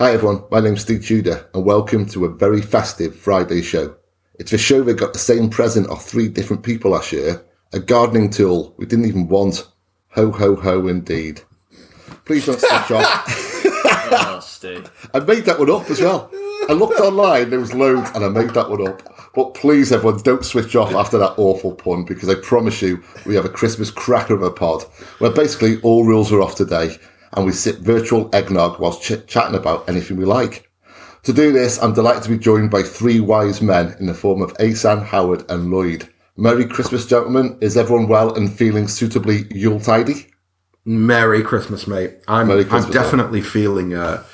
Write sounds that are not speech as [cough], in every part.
Hi everyone, my name's Steve Tudor and welcome to a very festive Friday show. It's a show that got the same present off three different people last year, a gardening tool we didn't even want. Ho ho ho indeed. Please don't switch [laughs] off. Oh, Steve. I made that one up as well. I looked online, there was loads, and I made that one up. But please, everyone, don't switch off after that awful pun because I promise you, we have a Christmas cracker of a pod where basically all rules are off today and we sip virtual eggnog whilst ch- chatting about anything we like. To do this, I'm delighted to be joined by three wise men in the form of Asan, Howard, and Lloyd. Merry Christmas, gentlemen. Is everyone well and feeling suitably Yuletidey? Merry Christmas, mate. I'm Christmas, I'm definitely feeling uh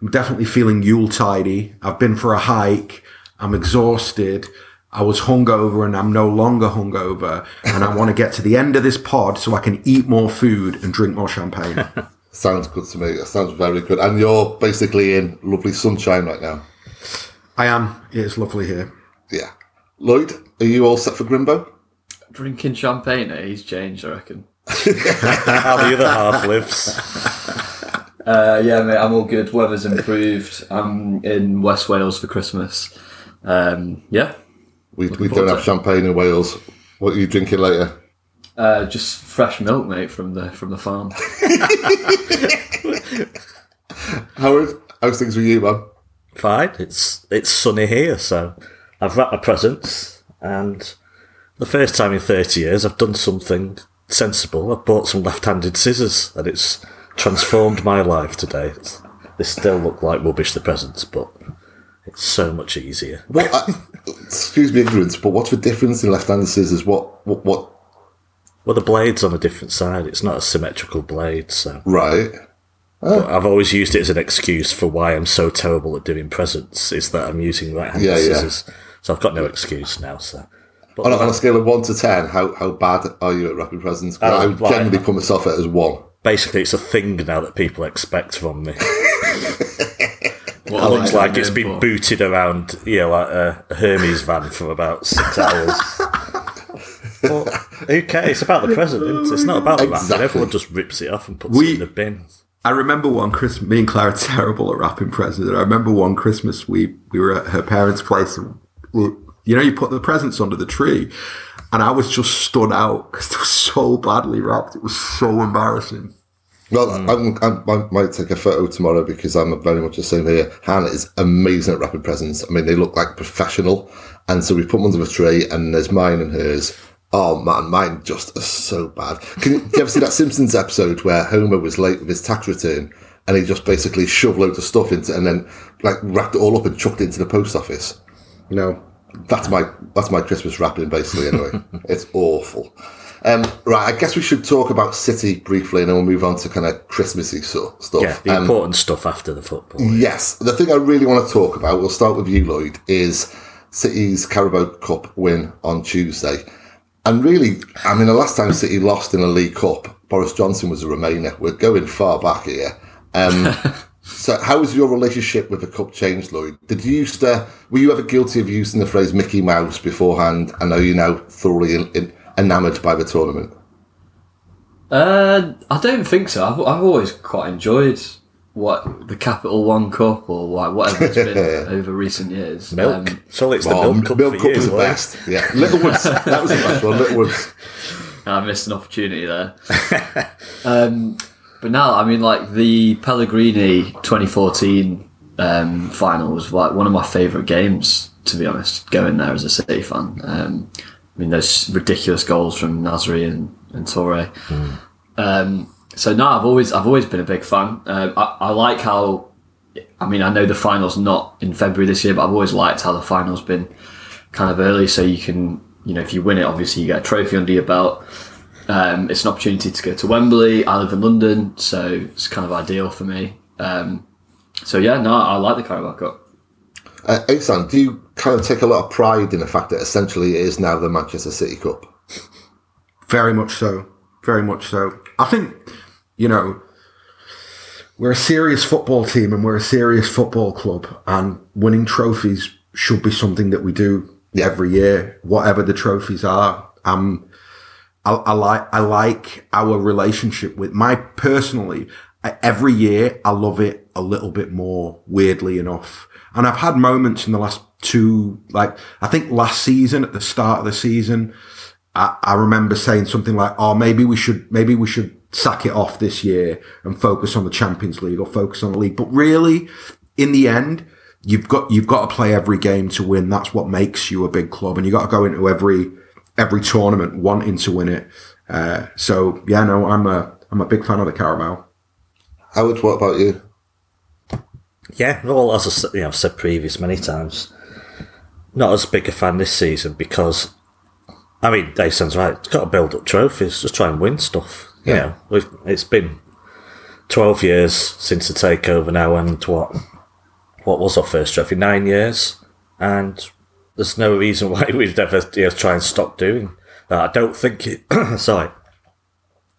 I'm definitely feeling Yuletidey. I've been for a hike. I'm exhausted. I was hungover and I'm no longer hungover. And I want to get to the end of this pod so I can eat more food and drink more champagne. [laughs] Sounds good to me. That sounds very good. And you're basically in lovely sunshine right now. I am. It is lovely here. Yeah. Lloyd, are you all set for Grimbo? Drinking champagne, eh? he's changed, I reckon. [laughs] How the other half lives. [laughs] Uh, yeah, mate, I'm all good. Weather's improved. I'm in West Wales for Christmas. Um, yeah, We, we don't have champagne in Wales. What are you drinking later? Uh, just fresh milk, mate, from the from the farm. [laughs] Howard, how's things with you, man? Fine. It's it's sunny here, so I've wrapped my presents, and the first time in thirty years I've done something sensible. I've bought some left-handed scissors, and it's transformed my life today. It's, they still look like rubbish, the presents, but it's so much easier. What? I, excuse me, ignorance, but what's the difference in left-handed scissors? What? What? What? Well, the blade's on a different side. It's not a symmetrical blade, so. Right. But oh. I've always used it as an excuse for why I'm so terrible at doing presents. Is that I'm using right-handed Yeah, yeah. scissors, so I've got no excuse now. So. But On a, on a scale of one to ten, how how bad are you at wrapping presents? Oh, I would right. generally put myself at as one. basically it's a thing now that people expect from me. [laughs] What It looks like it's been for? booted around, you know, like a, a Hermes van for about six [laughs] hours. But [laughs] who cares? It's about the present. isn't it? It's not about the wrapping. Exactly. Everyone just rips it off and puts We- it in the bin. I remember one Christmas, me and Claire are terrible at wrapping presents. I remember one Christmas we, we were at her parents' place and you know, you put the presents under the tree and I was just stood out because they were so badly wrapped. It was so embarrassing. Well, Hmm. I'm, I'm, I might take a photo tomorrow because I'm very much the same here. Hannah is amazing at wrapping presents. I mean, they look like professional. And so we put them under the tree, and there's mine and hers. Oh man, mine just are so bad. Can you, do you ever see that Simpsons episode where Homer was late with his tax return and he just basically shoved loads of stuff into and then like wrapped it all up and chucked it into the post office? No. That's my that's my Christmas wrapping basically. Anyway, [laughs] it's awful. Um, right, I guess we should talk about City briefly, and then we'll move on to kind of Christmassy so, stuff. Yeah, the Um, important stuff after the football. Yes, the thing I really want to talk about, we'll start with you, Lloyd, is City's Carabao Cup win on Tuesday. And really, I mean, the last time City lost in a League Cup, Boris Johnson was a Remainer. We're going far back here. Um, [laughs] so, how has your relationship with the cup changed, Lloyd? Did you used to, were you ever guilty of using the phrase Mickey Mouse beforehand? I know you're now thoroughly in, in, enamoured by the tournament. Uh, I don't think so. I've, I've always quite enjoyed what the Capital One Cup or like whatever it's been [laughs] over recent years. Milk. Um, so it's the Oh, milk cup Milk for Cup you. was the Lloyd. best. [laughs] Yeah, Littlewoods, [laughs] that was the best one. Littlewoods. I missed an opportunity there. um, but now, I mean, like the Pellegrini 2014 um, final was like one of my favourite games. To be honest, going there as a City fan. Um, I mean, those ridiculous goals from Nasri and, and Toure. Um, so no, I've always I've always been a big fan. Uh, I, I like how. I mean, I know the final's not in February this year, but I've always liked how the final's been kind of early, so you can, you know, if you win it, obviously you get a trophy under your belt. Um, it's an opportunity to go to Wembley. I live in London, so it's kind of ideal for me. Um, so yeah, no, I like the Carabao Cup. Uh, Asan, do you kind of take a lot of pride in the fact that essentially it is now the Manchester City Cup? Very much so. Very much so. I think, you know, we're a serious football team and we're a serious football club, and winning trophies should be something that we do Yeah. every year, whatever the trophies are. Um, I, I like I like our relationship with my personally. every year I love it a little bit more, weirdly enough. And I've had moments in the last two, like, I think last season, at the start of the season, I, I remember saying something like, oh, maybe we should, maybe we should sack it off this year and focus on the Champions League or focus on the league. But really, in the end, you've got, you've got to play every game to win. That's what makes you a big club. And you got to go into every, every tournament wanting to win it. Uh, so yeah, no, I'm a, I'm a big fan of the Carabao. Howard, what about you? Yeah, well, as I s- you know, I've said previous many times, not as big a fan this season because, I mean, Dave sounds right. It's got to build up trophies, just try and win stuff. You Yeah. know, it's been twelve years since the takeover now, and what what was our first trophy? Nine years, and there's no reason [laughs] why we'd ever you know, try and stop doing that. I don't think it. [clears throat] sorry,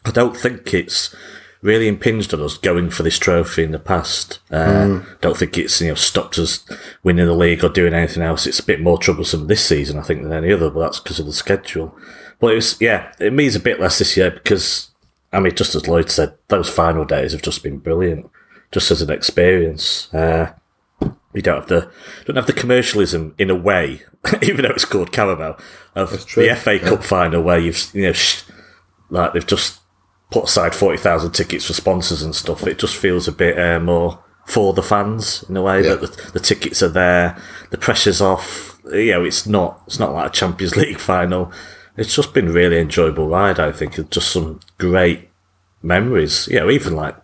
I don't think it's really impinged on us going for this trophy in the past. Uh, Don't think it's you know stopped us winning the league or doing anything else. It's a bit more troublesome this season, I think, than any other, but that's because of the schedule. But it was yeah, it means a bit less this year because I mean, just as Lloyd said, those final days have just been brilliant, just as an experience. Uh, you don't have the don't have the commercialism in a way, [laughs] even though it's called Carabao, of the FA Cup final where you've you know sh- like they've just put aside forty thousand tickets for sponsors and stuff. It just feels a bit uh, more for the fans in a way Yeah. that the, the tickets are there, the pressure's off. You know, it's not it's not like a Champions League [laughs] final. It's just been really enjoyable ride. I think just some great memories. You know, even like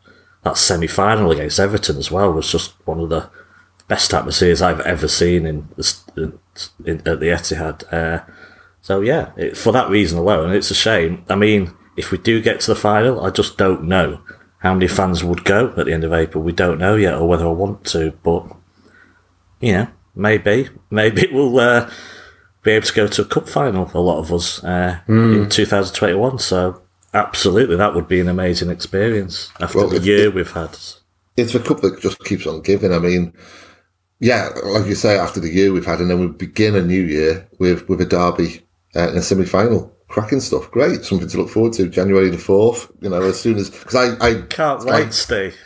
that semi final against Everton as well was just one of the best atmospheres I've ever seen in, in, in at the Etihad. Uh, so yeah, it, for that reason alone, it's a shame. I mean, if we do get to the final, I just don't know how many fans would go at the end of April. We don't know yet, or whether I want to. But you know, maybe, maybe [laughs] we'll uh, be able to go to a cup final. A lot of us uh, in 2021. So absolutely, that would be an amazing experience after Well, the year we've had. It's a cup that just keeps on giving. I mean, yeah, like you say, after the year we've had, and then we begin a new year with with a derby uh, in a semi final. Cracking stuff, great, something to look forward to. January the fourth, you know, as soon as because I, I Can't I- wait, Steve.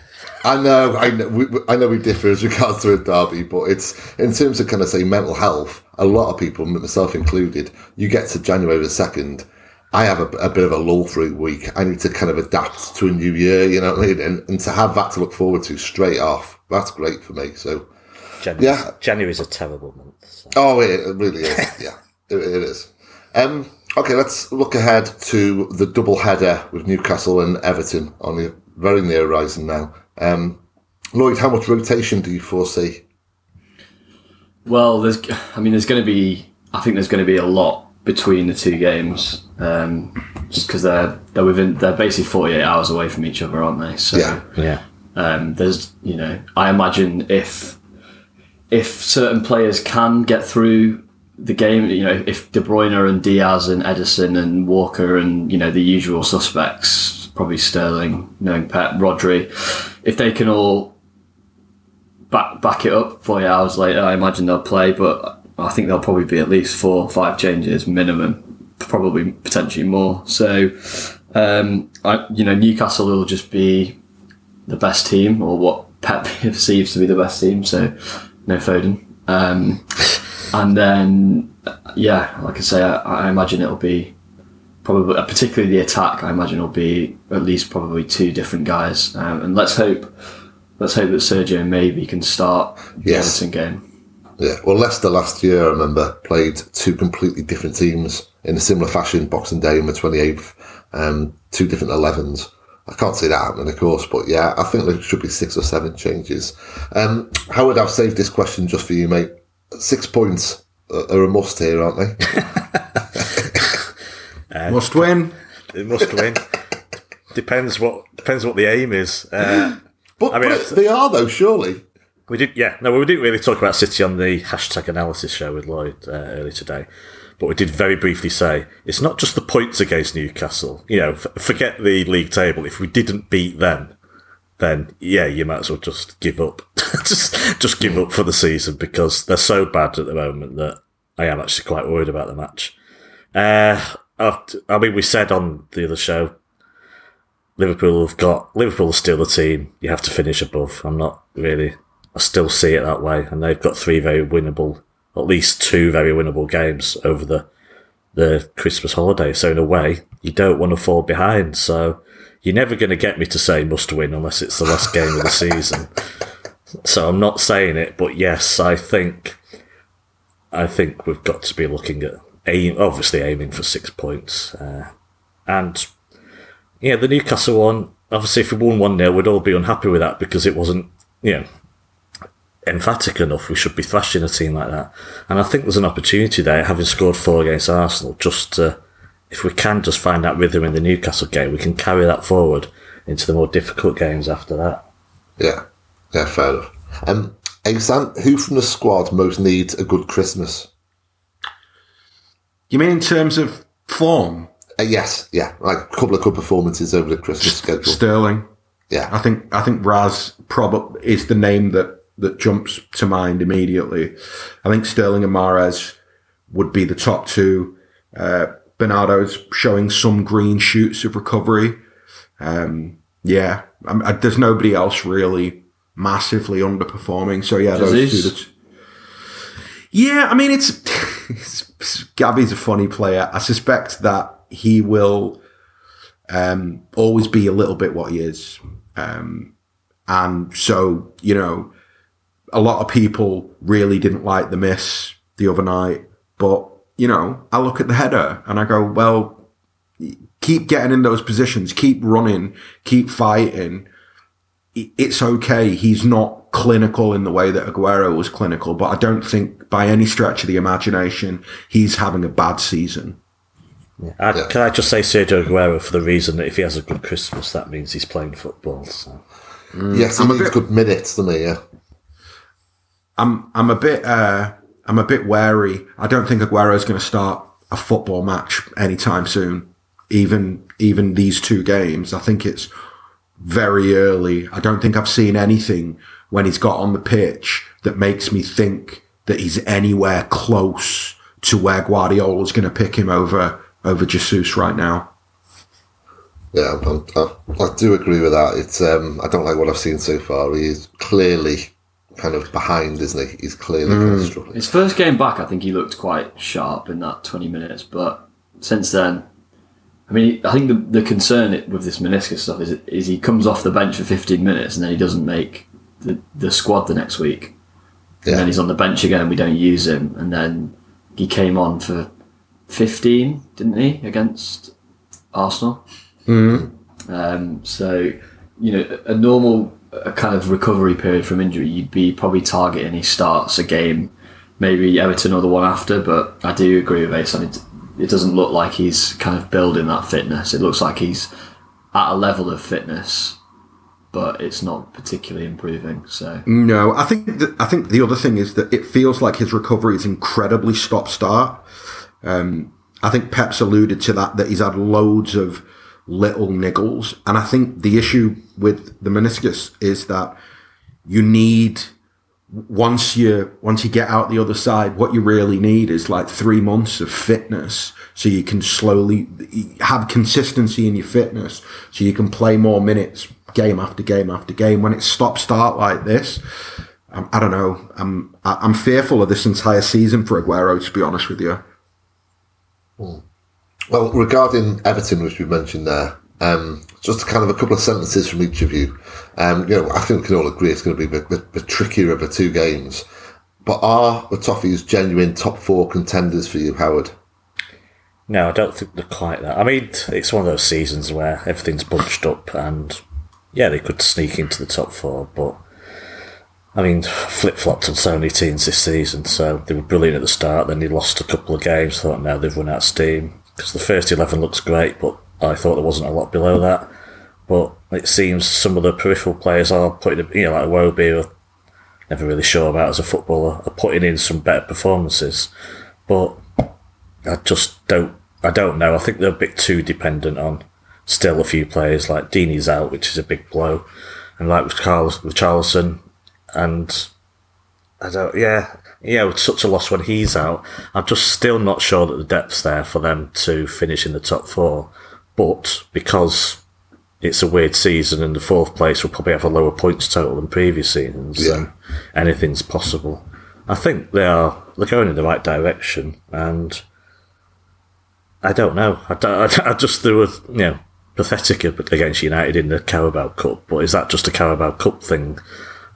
I know, I know, we, we- I know we differ as regards to a derby, but it's in terms of kind of say mental health. A lot of people, myself included, you get to January the second. I have a, a bit of a lull through week. I need to kind of adapt to a new year, you know what I mean? And, and to have that to look forward to straight off, that's great for me. So, January, Yeah. January's a terrible month. so. oh, it, it really is. [laughs] yeah, it, it is. Um, okay, let's look ahead to the double header with Newcastle and Everton on the very near horizon now. Um, Lloyd, how much rotation do you foresee? Well, there's, I mean, there's going to be, I think there's going to be a lot between the two games, um, just because they're they're within, they're basically 48 hours away from each other, aren't they? So, Yeah. Yeah. um, there's, you know, I imagine if if certain players can get through the game, you know, if De Bruyne and Dias and Ederson and Walker and you know the usual suspects, probably Sterling, knowing Pep, Rodri, if they can all back back it up 40 hours later, I imagine they'll play, but I think there'll probably be at least four or five changes minimum, probably potentially more. So, um, I, you know, Newcastle will just be the best team or what Pep [laughs] perceives to be the best team. So, no Foden. Um, and then, yeah, like I say, I, I imagine it'll be probably, particularly the attack. I imagine it'll be at least probably two different guys. Um, and let's hope, let's hope that Sergio maybe can start the Yes. Everton game. Yeah, well, Leicester last year, I remember, played two completely different teams in a similar fashion, Boxing Day on the 28th, um, two different 11s. I can't see that happening, of course, but yeah, I think there should be six or seven changes. Um, Howard, I've saved this question just for you, mate. Six points are are a must here, aren't they? [laughs] Must win. It must win. [laughs] depends what depends what the aim is. Uh, But, I mean, but they are, though, surely. we did, yeah. No, we didn't really talk about City on the hashtag analysis show with Lloyd uh, earlier today, but we did very briefly say it's not just the points against Newcastle. You know, f- forget the league table. If we didn't beat them, then yeah, you might as well just give up. [laughs] just just give up for the season because they're so bad at the moment that I am actually quite worried about the match. Uh, I mean, we said on the other show Liverpool have got Liverpool are still the team you have to finish above. I'm not really. I still see it that way, and they've got three very winnable, at least two very winnable games over the the Christmas holiday. So in a way, you don't want to fall behind. So you're never going to get me to say must win unless it's the last game of the season. So I'm not saying it, but yes, I think I think we've got to be looking at aim, obviously aiming for six points, uh, and yeah, the Newcastle one. Obviously, if we won one 0 we'd all be unhappy with that because it wasn't you know emphatic enough. We should be thrashing a team like that, and I think there's an opportunity there, having scored four against Arsenal, just to if we can just find that rhythm in the Newcastle game, we can carry that forward into the more difficult games after that. Yeah, yeah, fair enough. Um, Exant, who from the squad most needs a good Christmas? You mean in terms of form? Uh, yes, yeah, like a couple of good performances over the Christmas schedule. Sterling. Yeah, I think I think Raz probably is the name that that jumps to mind immediately. I think Sterling and Mahrez would be the top two. Uh, Bernardo's showing some green shoots of recovery. Um, yeah, I, I, there's nobody else really massively underperforming. So yeah, those two. T- yeah, I mean it's, [laughs] it's Gabby's a funny player. I suspect that he will um, always be a little bit what he is, um, and so you know, a lot of people really didn't like the miss the other night, but you know, I look at the header and I go, well, keep getting in those positions, keep running, keep fighting. It's okay. He's not clinical in the way that Aguero was clinical, but I don't think by any stretch of the imagination he's having a bad season. Yeah. I, Can I just say Sergio Aguero for the reason that if he has a good Christmas, that means he's playing football. So. Mm. Yes, he I'm needs bit, good minutes, doesn't he? Yeah. I'm I'm a bit uh, I'm a bit wary. I don't think Aguero is going to start a football match anytime soon. Even even these two games, I think it's very early. I don't think I've seen anything when he's got on the pitch that makes me think that he's anywhere close to where Guardiola's going to pick him over over Jesus right now. Yeah, I, I, do agree with that. It's um, I don't like what I've seen so far. He's clearly kind of behind, isn't he? He's clearly mm. kind of struggling. His first game back, I think he looked quite sharp in that 20 minutes, but since then, I mean, I think the, the concern with this meniscus stuff is, is he comes off the bench for 15 minutes and then he doesn't make the, the squad the next week. And then he's on the bench again and we don't use him. And then he came on for 15, didn't he, against Arsenal? Mm. Um, so, you know, a normal a kind of recovery period from injury, you'd be probably targeting he starts a game, maybe Everton or the one after. But I do agree with Ace it. It doesn't look like he's kind of building that fitness. It looks like he's at a level of fitness, but it's not particularly improving. So no, I think I think the other thing is that it feels like his recovery is incredibly stop start. Um, I think Pep's alluded to that that he's had loads of little niggles. And I think the issue with the meniscus is that you need once you once you get out the other side, what you really need is like three months of fitness, so you can slowly have consistency in your fitness, so you can play more minutes, game after game after game. When it stop start like this, I'm, I do not know. I'm I'm fearful of this entire season for Aguero. To be honest with you. Well, regarding Everton, which we mentioned there, um, just kind of a couple of sentences from each of you. Um, you know, I think we can all agree it's going to be the, the trickier of the two games. But are the Toffees genuine top four contenders for you, Howard? No, I don't think they're quite that. I mean, it's one of those seasons where everything's bunched up, and yeah, they could sneak into the top four, but I mean, flip flopped on so many teams this season. So they were brilliant at the start, then they lost a couple of games. Thought now they've run out of steam because the first 11 looks great, but I thought there wasn't a lot below that. But it seems some of the peripheral players are putting, you know, like Iwobi, who never really sure about as a footballer, are putting in some better performances. But I just don't, I don't know. I think they're a bit too dependent on still a few players like Digne's out, which is a big blow, and like with Carlos, with Charleston, and I don't, yeah, yeah, know, such a loss when he's out. I'm just still not sure that the depth's there for them to finish in the top four. But because it's a weird season, and the fourth place will probably have a lower points total than previous seasons. Yeah. Anything's possible. I think they are they're going in the right direction, and I don't know. I, don't, [laughs] I, just they were you know pathetic against United in the Carabao Cup, but is that just a Carabao Cup thing?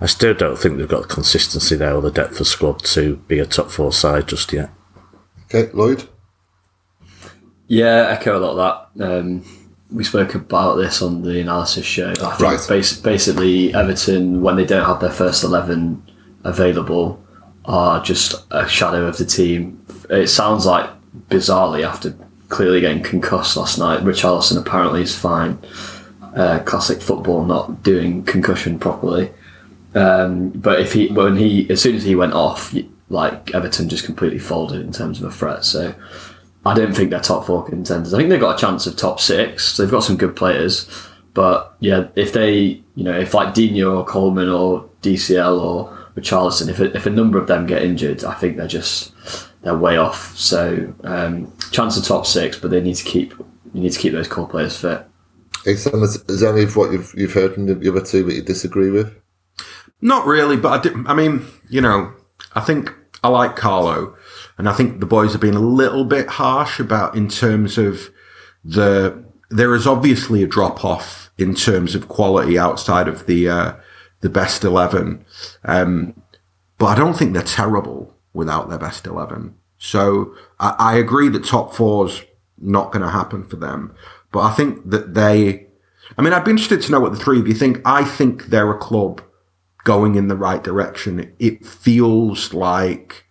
I still don't think they've got the consistency there or the depth of squad to be a top four side just yet. Okay, Lloyd. Yeah, echo a lot of that. Um, we spoke about this on the analysis show. I think Right. bas- basically, Everton, when they don't have their first 11 available, are just a shadow of the team. It sounds like, bizarrely, after clearly getting concussed last night, Richarlison apparently is fine. Uh, classic football, not doing concussion properly. Um, but if he, when he, as soon as he went off, like Everton just completely folded in terms of a threat. So I don't think they're top four contenders. I think they've got a chance of top six. They've got some good players, but yeah, if they, you know, if like Digne or Coleman or DCL or Richarlison, if if a number of them get injured, I think they're just they're way off. So um, chance of top six, but they need to keep you need to keep those core players fit. Is, is any of what you've you've heard from the other two that you disagree with? Not really, but I, did, I mean, you know, I think I like Carlo, and I think the boys have been a little bit harsh about in terms of the. There is obviously a drop off in terms of quality outside of the uh, the best eleven, um, but I don't think they're terrible without their best eleven. So I, I agree that top four's not going to happen for them, but I think that they. I mean, I'd be interested to know what the three of you think. I think they're a club going in the right direction. It feels like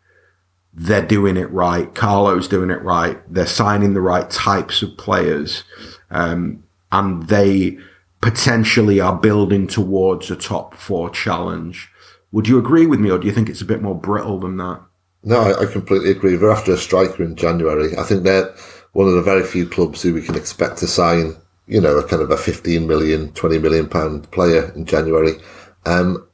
they're doing it right. Carlo's doing it right. They're signing the right types of players. Um, and they potentially are building towards a top four challenge. Would you agree with me, or do you think it's a bit more brittle than that? No, I, completely agree. We're after a striker in January. I think they're one of the very few clubs who we can expect to sign, you know, a kind of a 15 million, 20 million pound player in January. Um,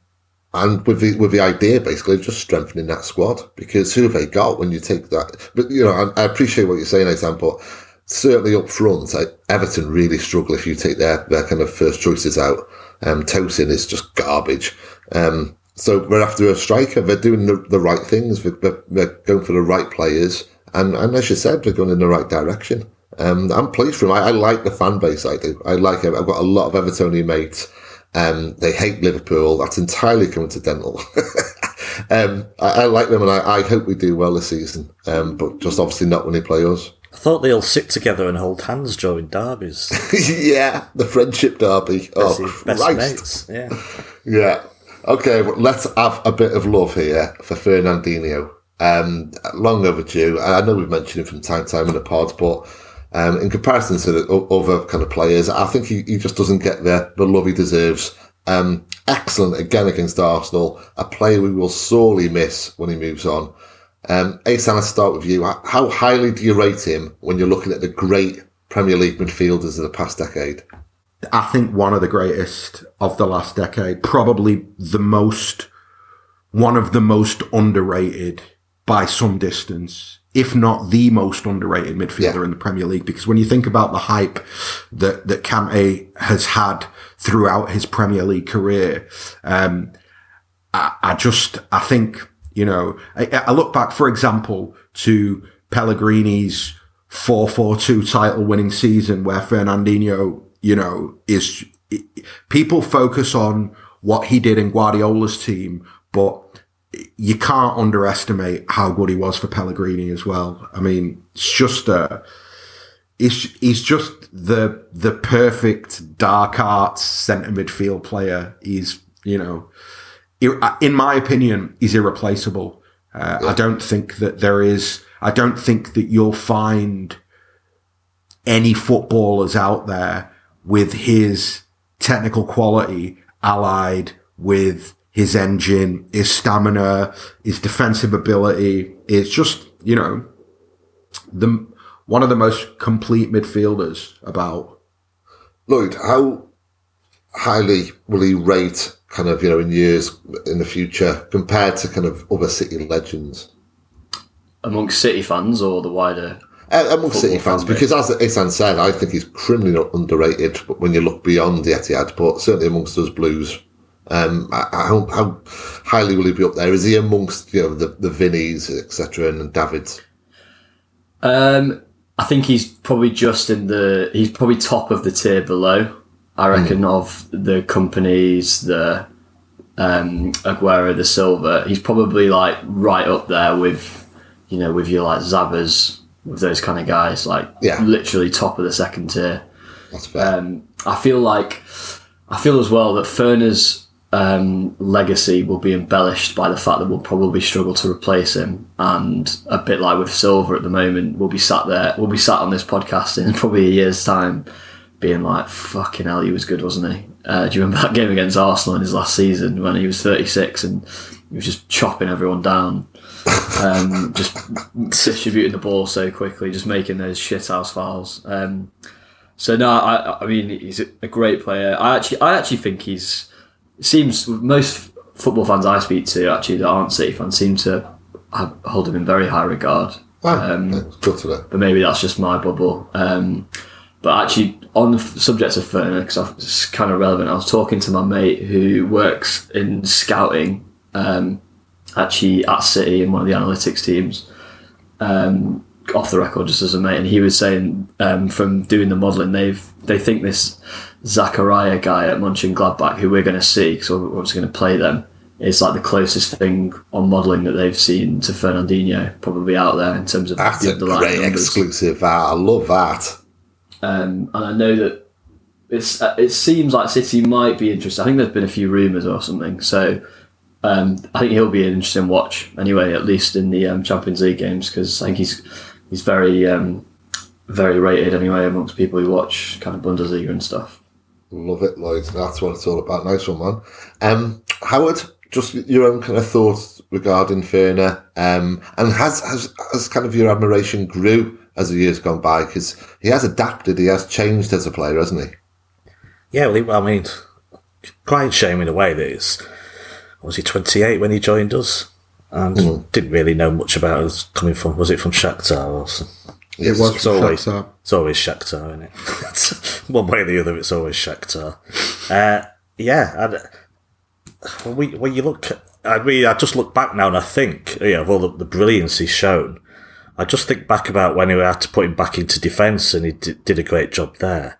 and with the with the idea basically of just strengthening that squad because who have they got when you take that? But you know, I, I appreciate what you're saying, Nathan, but certainly up front, I, Everton really struggle if you take their their kind of first choices out. Um, Tosun is just garbage. Um, so we're after a striker. They're doing the, the right things. They're, they're- going for the right players, and and as you said, they're going in the right direction. Um, I'm pleased for them. I, I like the fan base. I do. I like it. I've got a lot of Evertonian mates. Um, they hate Liverpool. That's entirely coincidental. [laughs] um, I, I like them, and I, I hope we do well this season. Um, but just obviously not when they play us. I thought they all sit together and hold hands during derbies. [laughs] yeah, the friendship derby. Oh, Best- best Christ. mates. Yeah. [laughs] Yeah. Okay, well, let's have a bit of love here for Fernandinho. Um, long overdue. I know we've mentioned him from time to time in the pod, but um, in comparison to the other kind of players, I think he, he just doesn't get the, the love he deserves. Um, excellent again against Arsenal, a player we will sorely miss when he moves on. Um, Asan, let's start with you. How highly do you rate him when you're looking at the great Premier League midfielders of the past decade? I think one of the greatest of the last decade, probably the most, one of the most underrated by some distance, if not the most underrated midfielder Yeah. in the Premier League. Because when you think about the hype that, that Kante has had throughout his Premier League career, um, I, I just, I think, you know, I, I look back, for example, to Pellegrini's 4-4-2 title winning season where Fernandinho, you know, is, people focus on what he did in Guardiola's team, but you can't underestimate how good he was for Pellegrini as well. I mean, it's just a, he's, he's just the, the perfect dark arts centre midfield player. He's, you know, in my opinion, is irreplaceable. Uh, I don't think that there is. I don't think that you'll find any footballers out there with his technical quality allied with his engine, his stamina, his defensive ability. It's just you know the one of the most complete midfielders about. Lloyd, how highly will he rate kind of, you know, in years in the future compared to kind of other City legends? Amongst City fans or the wider Uh, amongst City fans, because as Isan said, I think he's criminally underrated. But when you look beyond the Etihad, but certainly amongst us Blues, um, how, how highly will he be up there? Is he amongst you know the the Vinnies, etc., and Davids? Um, I think he's probably just in the. He's probably top of the tier below. I reckon of the Kompanys, the um, Aguero, the Silva. He's probably like right up there with, you know, with your like Zabas, with those kind of guys. Like Yeah. literally top of the second tier. That's fair. Um, I feel like I feel as well that Ferner's um, legacy will be embellished by the fact that we'll probably struggle to replace him, and a bit like with Silva at the moment, we'll be sat there, we'll be sat on this podcast in [laughs] probably a year's time, being like, "Fucking hell, he was good, wasn't he?" Uh, do you remember that game against Arsenal in his last season when he was 36 and he was just chopping everyone down, [laughs] um, just distributing the ball so quickly, just making those shithouse fouls. Um, so no, I, I mean he's a great player. I actually, I actually think he's seems most football fans I speak to actually that aren't City fans seem to have, hold him in very high regard. Ah, um, good to know. But maybe that's just my bubble. Um, but actually, on the subject of Ferner, because it's kind of relevant, I was talking to my mate who works in scouting, um, actually at City in one of the analytics teams. Um, off the record, just as a mate, and he was saying um, from doing the modelling, they've they think this Zakaria guy at Mönchengladbach, who we're going to see, because we're obviously going to play them, is like the closest thing on modelling that they've seen to Fernandinho, probably out there in terms of That's the a underlying great numbers. exclusive. I love that. Um, and I know that it's uh, it seems like City might be interested. I think there's been a few rumours or something. So um, I think he'll be an interesting watch anyway, at least in the um, Champions League games, because I think he's he's very um, very rated anyway amongst people who watch kind of Bundesliga and stuff. Love it, Lloyd. That's what it's all about. Nice one, man. Um, Howard, just your own kind of thoughts regarding Ferner, um, and has, has has kind of your admiration grew as the years gone by because he has adapted, he has changed as a player, hasn't he? Yeah, well, he- I mean, quite shame in a way that it's, was he 28 when he joined us? And didn't really know much about us coming from, was it from Shakhtar or something? It was It's always, Shakhtar. It's always Shakhtar, isn't it? [laughs] One way or the other, it's always Shakhtar. Uh, yeah, and when, we, when you look, I mean, I just look back now and I think, you know, of all the, the brilliance he's shown, I just think back about when we had to put him back into defence and he d- did a great job there.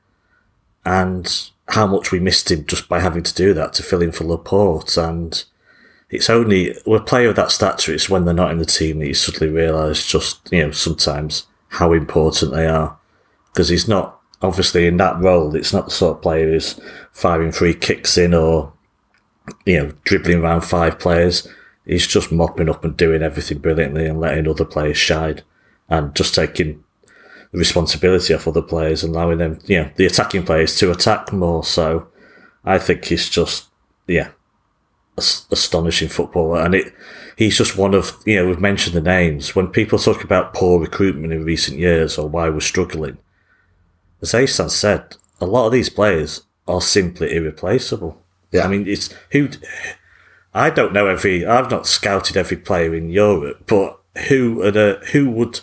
And how much we missed him just by having to do that to fill in for Laporte. And it's only, with a player of that stature, it's when they're not in the team that you suddenly realise just, you know, sometimes how important they are. Because he's not, obviously, in that role, it's not the sort of player who's firing free kicks in or, you know, dribbling around five players. He's just mopping up and doing everything brilliantly and letting other players shine and just taking the responsibility off other players and allowing them, you know, the attacking players to attack more. So I think he's just, yeah, as- astonishing footballer. And it, he's just one of, you know, we've mentioned the names. When people talk about poor recruitment in recent years or why we're struggling, as Asan said, a lot of these players are simply irreplaceable. Yeah. I mean, it's who. I don't know every. I've not scouted every player in Europe, but who are the who would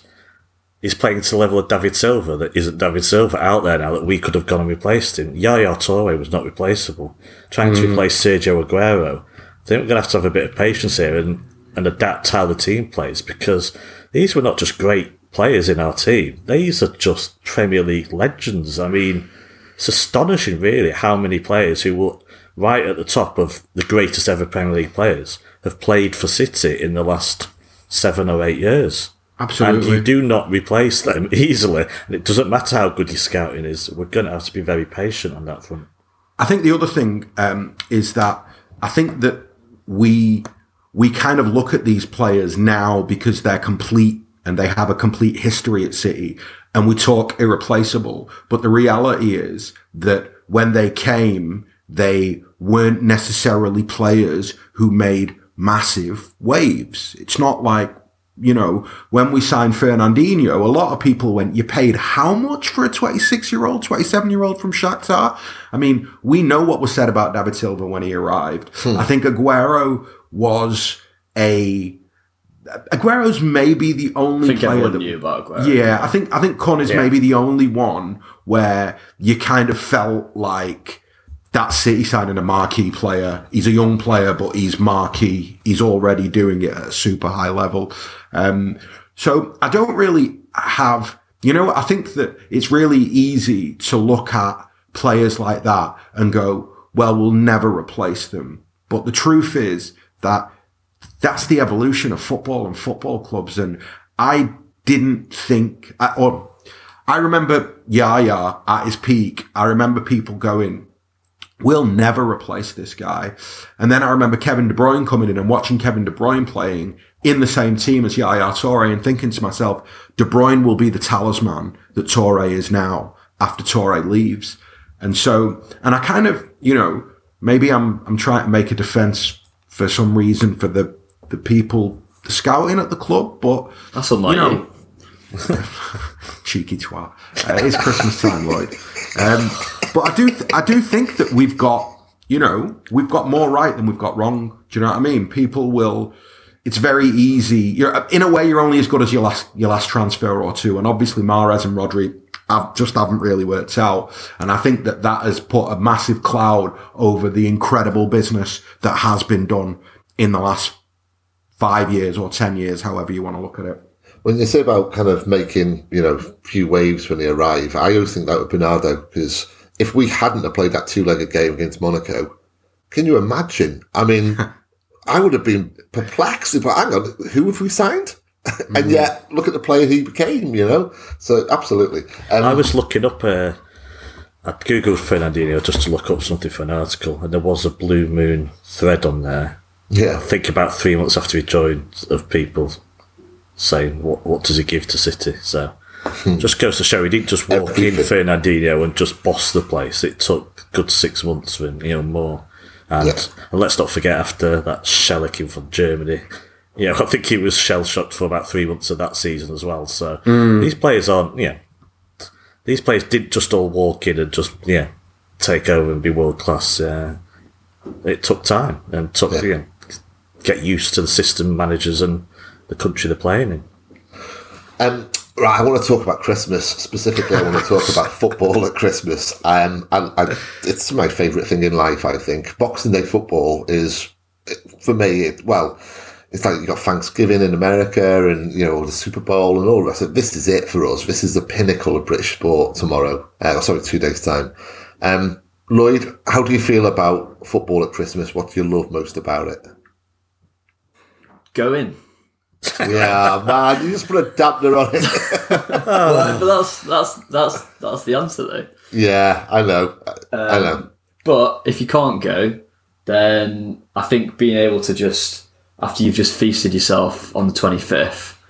is playing to the level of David Silva that isn't David Silva out there now that we could have gone and replaced him. Yaya Toure was not replaceable. Trying to hmm. replace Sergio Aguero, I think we're going to have to have a bit of patience here and, and adapt how the team plays because these were not just great players in our team. These are just Premier League legends. I mean, it's astonishing, really, how many players who were right at the top of the greatest ever Premier League players have played for City in the last seven or eight years. Absolutely. And you do not replace them [laughs] easily. And it doesn't matter how good your scouting is. We're going to have to be very patient on that front. I think the other thing um, is that I think that we we kind of look at these players now because they're complete and they have a complete history at City, and we talk irreplaceable. But the reality is that when they came, they weren't necessarily players who made massive waves. It's not like you know, when we signed Fernandinho, a lot of people went, you paid how much for a 26 year old, 27 year old from Shakhtar? I mean, we know what was said about David Silva when he arrived. Hmm. I think Aguero was a Aguero's maybe the I only think player that knew about Aguero. yeah, I think I think Kun is Yeah. maybe the only one where you kind of felt like that City signing a marquee player. He's a young player, but he's marquee. He's already doing it at a super high level. Um, so I don't really have, you know, I think that it's really easy to look at players like that and go, well, we'll never replace them. But the truth is that that's the evolution of football and football clubs. And I didn't think, or I remember Yaya at his peak. I remember people going, we'll never replace this guy. And then I remember Kevin De Bruyne coming in and watching Kevin De Bruyne playing in the same team as Yaya Toure and thinking to myself, De Bruyne will be the talisman that Toure is now after Toure leaves. And so, and I kind of, you know, maybe I'm, I'm trying to make a defense for some reason for the, the people scouting at the club, but That's unlike You you. [laughs] know, cheeky twat. Uh, it's Christmas time, Lloyd. Um, but I do, th- I do think that we've got, you know, we've got more right than we've got wrong. Do you know what I mean? People will. It's very easy. You're in a way, you're only as good as your last your last transfer or two, and obviously Mahrez and Rodri have, just haven't really worked out. And I think that that has put a massive cloud over the incredible business that has been done in the last five years or ten years, however you want to look at it. When you say about kind of making, you know, few waves when they arrive, I always think that with Bernardo because if we hadn't have played that two-legged game against Monaco, can you imagine? I mean, [laughs] I would have been perplexed. But hang on, who have we signed? [laughs] and yet, look at the player he became. You know, so absolutely. Um, I was looking up. Uh, I googled Fernandinho just to look up something for an article, and there was a Blue Moon thread on there. Yeah, I think about three months after he joined, of people saying what what does he give to City. So just goes to show he didn't just walk in Everything. Fernandinho and just boss the place. It took good six months for him, you know, more. And, Yeah. and let's not forget after that shellacking from Germany. You know, [laughs] I think he was shell shocked for about three months of that season as well. So these players aren't, yeah, these players didn't just all walk in and just, yeah, take over and be world class. Uh, it took time and took, Yeah. you know, get used to the system managers and the country they're playing in. Um, right, I want to talk about Christmas specifically. I want to [laughs] talk about football at Christmas. Um, and, it's my favourite thing in life. I think Boxing Day football is, for me, it, well, it's like you got Thanksgiving in America and you know the Super Bowl and all the rest. of This is it for us. This is the pinnacle of British sport tomorrow. Uh, sorry, two days time. Um, Lloyd, how do you feel about football at Christmas? What do you love most about it? Go in. Yeah, man, you just put a dampener on it. but that's that's that's that's the answer though. yeah, I know. I know. Um, But if you can't go, then I think being able to just after you've just feasted yourself on the twenty fifth,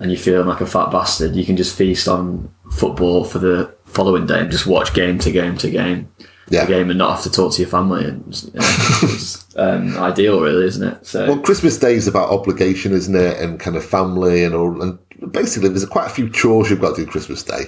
and you're feeling like a fat bastard, you can just feast on football for the following day and just watch game to game to game, Yeah. to game, and not have to talk to your family. And you know, it's [laughs] um, ideal, really, isn't it? So Well, Christmas Day is about obligation, isn't it? And kind of family and all. And basically, there's quite a few chores you've got to do Christmas Day.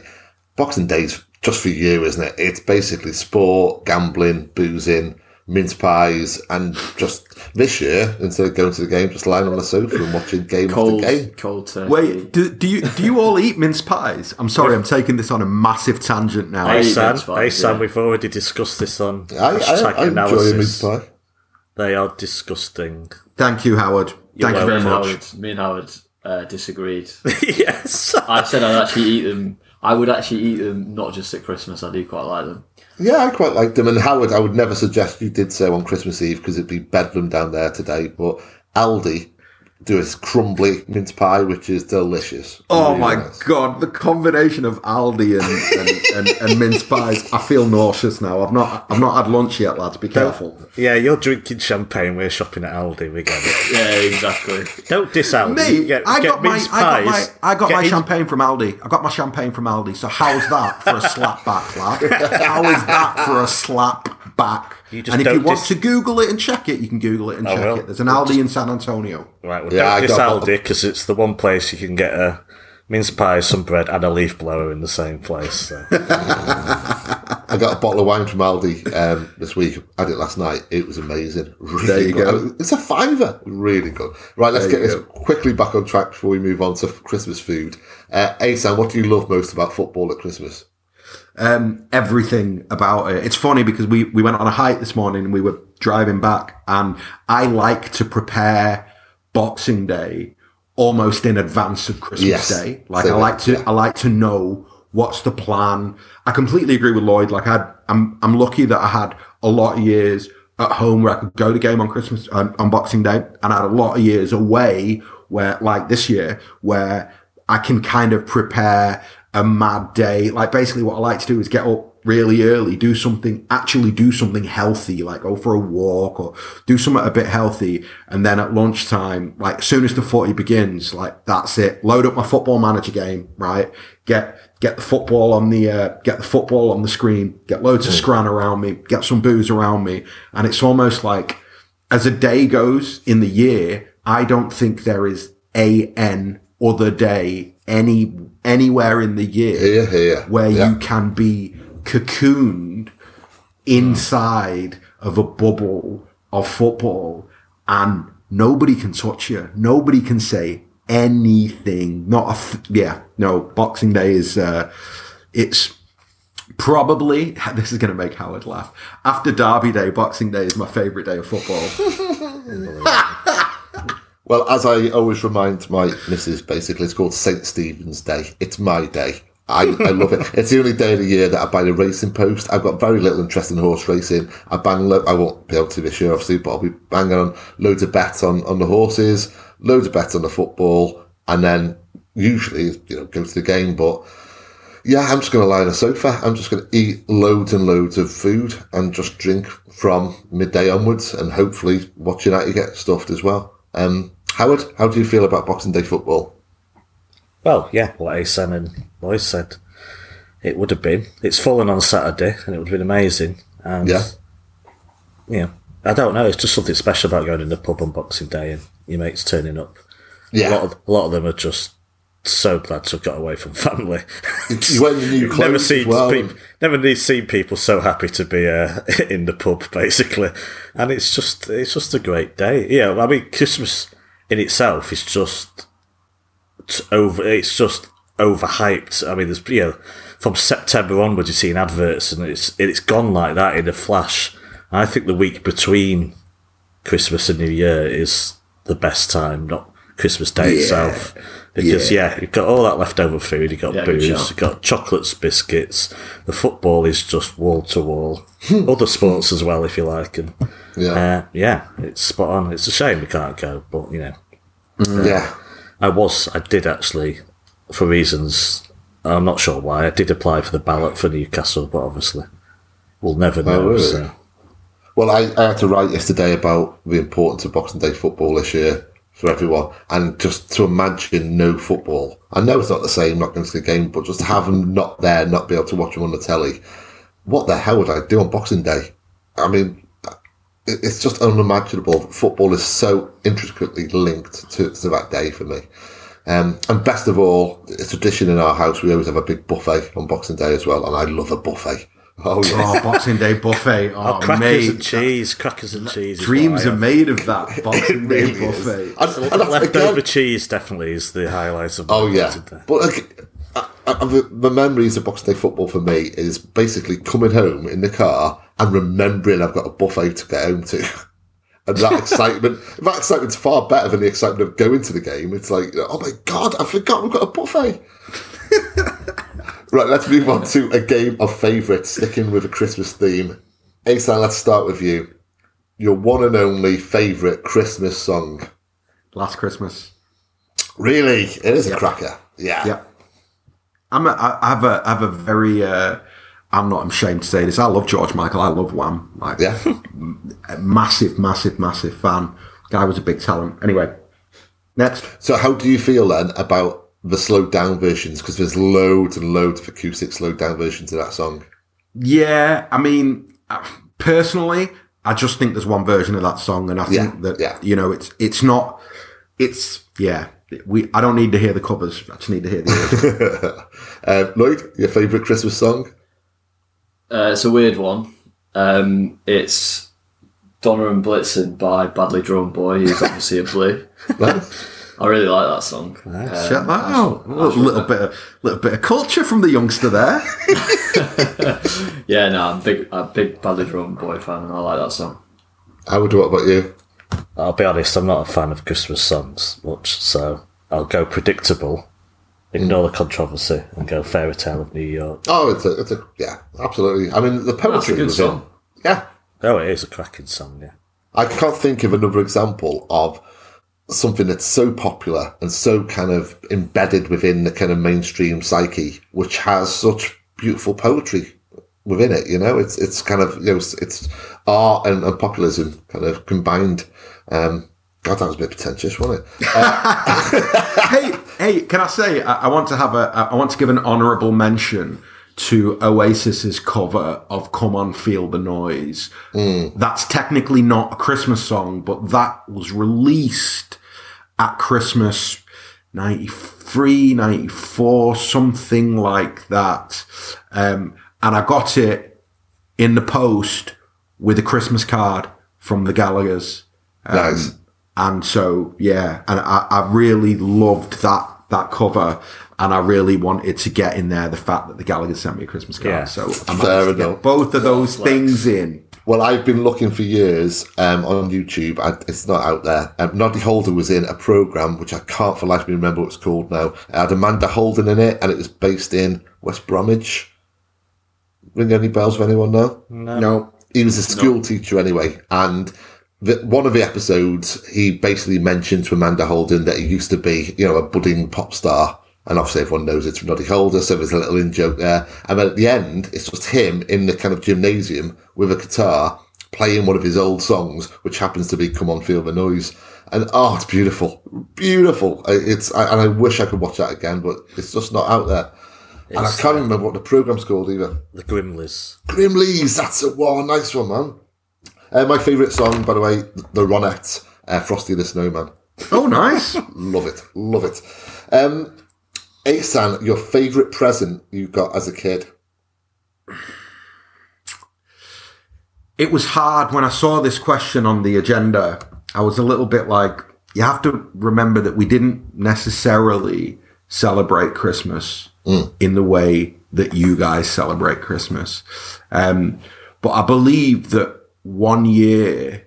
Boxing Day's just for you, isn't it? It's basically sport, gambling, boozing, mince pies, and just this year, instead of going to the game, just lying on the sofa and watching game cold, after game. cold turkey. Wait, do, do you do you all eat mince pies? I'm sorry, I'm taking this on a massive tangent now. I Hey eat Sam, mince pies, hey Sam, yeah. we've already discussed this on I, I, hashtag I enjoy a mince pie. They are disgusting. Thank you, Howard. Thank you very and much. Howard, me and Howard uh, disagreed. [laughs] yes. I said I'd actually eat them. I would actually eat them not just at Christmas. I do quite like them. Yeah, I quite liked them. And Howard, I would never suggest you did so on Christmas Eve because it'd be bedlam down there today. But Aldi do a crumbly mince pie, which is delicious. Oh Really my nice. god, the combination of Aldi and, and, and, and mince pies. I feel nauseous now. I've not I've not had lunch yet, lads. Be careful. Yeah, you're drinking champagne. We're shopping at Aldi. We get it. [laughs] Yeah, exactly. Don't diss Aldi. Me, Get- I get got my mince I got my pies. I got Get my in- champagne from Aldi. I got my champagne from Aldi. So how's that for a slap back, lad? How is that for a slap back? You just and if you want dis- to Google it and check it, you can Google it and I check will. it. There's an Aldi in San Antonio. Right, well, Yeah, I don't diss Aldi because it's the one place you can get a mince pie, some bread, and a leaf blower in the same place. So. [laughs] I got a bottle of wine from Aldi um, this week. I had it last night. It was amazing. [laughs] Really There you good. go. It's a fiver. Really good. Right, let's There get you this quickly back on track before we move on to Christmas food. Uh, Asan, what do you love most about football at Christmas? Um, everything about it. It's funny because we, we went on a hike this morning and we were driving back and I like to prepare Boxing Day almost in advance of Christmas Yes. Day. Like I like to. I like to know what's the plan. I completely agree with Lloyd. Like I I'm I'm lucky that I had a lot of years at home where I could go to game on Christmas, on, on Boxing Day and I had a lot of years away where like this year where I can kind of prepare a mad day. Like basically what I like to do is get up really early, do something, actually do something healthy, like go for a walk or do something a bit healthy. And then at lunchtime, like as soon as the footy begins, like that's it. Load up my football manager game, right? Get, get the football on the, uh, get the football on the screen, get loads of scran around me, get some booze around me. And it's almost like as a day goes in the year, I don't think there is a n other day any anywhere in the year Here, here. where Yeah. you can be cocooned inside of a bubble of football and nobody can touch you. Nobody can say anything. Not a th- yeah. No, Boxing Day is uh, it's probably [laughs] this is going to make Howard laugh. After Derby Day, Boxing Day is my favourite day of football. [laughs] Well, as I always remind my missus, basically, it's called St. Stephen's Day. It's my day. I, I love it. [laughs] It's the only day of the year that I buy the racing post. I've got very little interest in horse racing. I bang, lo- I won't be able to this year, obviously, but I'll be banging on loads of bets on, on the horses, loads of bets on the football, and then usually, you know, go to the game. But yeah, I'm just going to lie on a sofa. I'm just going to eat loads and loads of food and just drink from midday onwards, and hopefully watch United get stuffed as well. Um, Howard, how do you feel about Boxing Day football? Well, yeah, what Asan and Lois said. It would have been. It's fallen on Saturday, and it would have been amazing. And Yeah. yeah, I don't know. It's just something special about going in the pub on Boxing Day and your mates turning up. A lot Yeah, of, a lot of them are just so glad to have got away from [laughs] family. you wear your new clothes never seen well. peop- never seen people so happy to be uh, [laughs] in the pub, basically. And it's just it's just a great day. Yeah, I mean, Christmas in itself is just over. It's just overhyped. I mean, there's you know, from September onwards, you're seeing adverts, and it's it's gone like that in a flash. I think the week between Christmas and New Year is the best time, not Christmas Day itself. Because yeah. you've got all that leftover food, you've got Yeah, booze, you've got chocolates, biscuits. The football is just wall to wall. Hmm. Other sports as well, if you like, and Yeah. uh, yeah, it's spot on. It's a shame we can't go, but you know, mm, uh, yeah, I was, I did actually, for reasons I'm not sure why. I did apply for the ballot for Newcastle, but obviously we'll never oh, know. Oh, really? So Well, I, I had to write yesterday about the importance of Boxing Day football this year for everyone, and just to imagine no football. I know it's not the same, not going to the game, but just have them not there, not be able to watch them on the telly. What the hell would I do on Boxing Day? I mean, it's just unimaginable. Football is so intricately linked to, to that day for me. Um, and best of all, it's a tradition in our house. We always have a big buffet on Boxing Day as well, and I love a buffet. Oh yeah. oh, Boxing Day buffet. [laughs] Oh, oh, crackers mate. and cheese, crackers and cheese. Dreams are made of that [laughs] Boxing Day really is. buffet. And- and Leftover again- cheese definitely is the highlight of. my Oh yeah, Day. but like, I, I, the, the memories of Boxing Day football for me is basically coming home in the car and remembering I've got a buffet to get home to, [laughs] and that excitement. That excitement's far better than the excitement of going to the game. It's like, oh my god, I forgot we've got a buffet. Right, let's move on to a game of favourites, sticking with a Christmas theme. Asan, let's start with you. Your one and only favourite Christmas song. Last Christmas. Really, it is a cracker. Yeah. Yeah. I'm a, I I have a I have a very uh, I'm not ashamed to say this. I love George Michael. I love Wham. Like Yeah. a [laughs] massive, massive, massive fan. Guy was a big talent. Anyway, next. So, how do you feel then about the slowed down versions? Because there's loads and loads of acoustic slowed down versions of that song. Yeah, I mean, uh, personally, I just think there's one version of that song, and I think Yeah, that yeah. you know it's it's not it's yeah. we I don't need to hear the covers. I just need to hear the original. [laughs] Uh, Lloyd, your favourite Christmas song? Uh, it's a weird one. Um, it's Donna and Blitzen by Badly Drawn Boy, who's obviously a blue. [laughs] Nice. I really like that song. Um, Check that out. A little, little bit, of, little bit of culture from the youngster there. [laughs] Yeah, no, I'm big, a big Badly Drawn Boy fan, and I like that song. Howard, what about you? I'll be honest, I'm not a fan of Christmas songs much, so I'll go predictable, ignore the controversy, and go Fairy Tale of New York. Oh, it's a, it's a, yeah, absolutely. I mean, the That's a poetry good was in. song. Yeah, Oh, it is a cracking song, yeah. I can't think of another example of something that's so popular and so kind of embedded within the kind of mainstream psyche, which has such beautiful poetry within it. You know, it's it's kind of you know it's, it's art and, and populism kind of combined. Um, God, that was a bit pretentious, wasn't it? [laughs] hey, hey, can I say I, I want to have a I want to give an honourable mention to Oasis's cover of "Come On, Feel the Noise." That's technically not a Christmas song, but that was released at Christmas 93, 94, something like that. Um, and I got it in the post with a Christmas card from the Gallagher's. nice. And so, yeah, and I, I really loved that that cover, and I really wanted to get in there the fact that the Gallagher sent me a Christmas card. Yeah. So I Fair managed to get both of those things in. Well, I've been looking for years um, on YouTube. I, it's not out there. Um, Noddy Holder was in a program which I can't for life of me remember what it's called now. It had Amanda Holden in it, and it was based in West Bromwich. Ring any bells of anyone know? No, He was a school teacher anyway, and the, one of the episodes he basically mentioned to Amanda Holden that he used to be, you know, a budding pop star. And obviously everyone knows it's from Noddy Holder, so there's a little in joke there. And then at the end, it's just him in the kind of gymnasium with a guitar playing one of his old songs, which happens to be "Come On, Feel the Noise." And oh, it's beautiful, beautiful. It's I, and I wish I could watch that again, but it's just not out there. and I can't remember what the program's called either. The Grimleys. Grimleys, that's a one. Nice one, man. Uh, my favourite song, by the way, The Ronettes, uh, Frosty the Snowman. oh, nice. [laughs] Love it, love it. Um, Asan, your favourite present you got as a kid? it was hard when I saw this question on the agenda. I was a little bit like, you have to remember that we didn't necessarily celebrate Christmas in the way that you guys celebrate Christmas. Um, but I believe that one year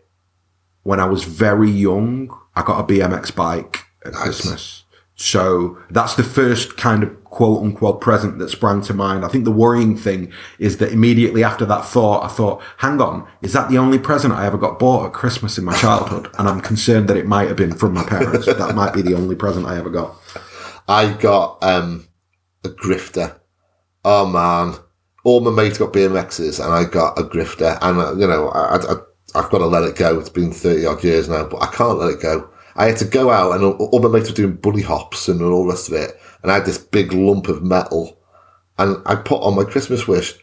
when I was very young, I got a BMX bike at Christmas. So that's the first kind of quote unquote present that sprang to mind. I think the worrying thing is that immediately after that thought, I thought, hang on, is that the only present I ever got bought at Christmas in my childhood? And I'm concerned that it might have been from my parents. that might be the only present I ever got. I got um, a grifter. Oh man, all my mates got BMXs, and I got a grifter. And uh, you know, I, I, I've got to let it go. It's been thirty odd years now, but I can't let it go. I had to go out, and all, my mates were doing bunny hops and all the rest of it. And I had this big lump of metal, and I put on my Christmas wish,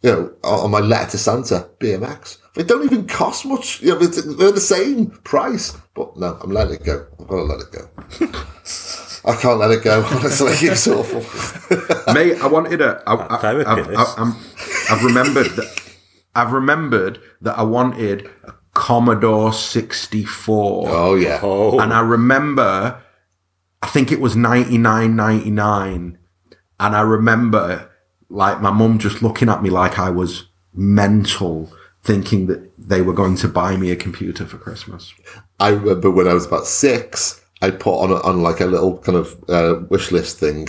you know, on my letter to Santa, BMX. They don't even cost much. You know, they're the same price. But no, I'm letting it go. I've got to let it go. [laughs] I can't let it go. [laughs] Honestly, it's awful. Mate, I wanted a. I, I, Therapy, I've, this. I've, I'm, I've remembered that. I've remembered that I wanted a Commodore 64. Oh yeah. Oh, And I remember, I think it was 99.99, and I remember like my mum just looking at me like I was mental, thinking that they were going to buy me a computer for Christmas. I remember when I was about six, I put on a, on like a little kind of uh, wish list thing.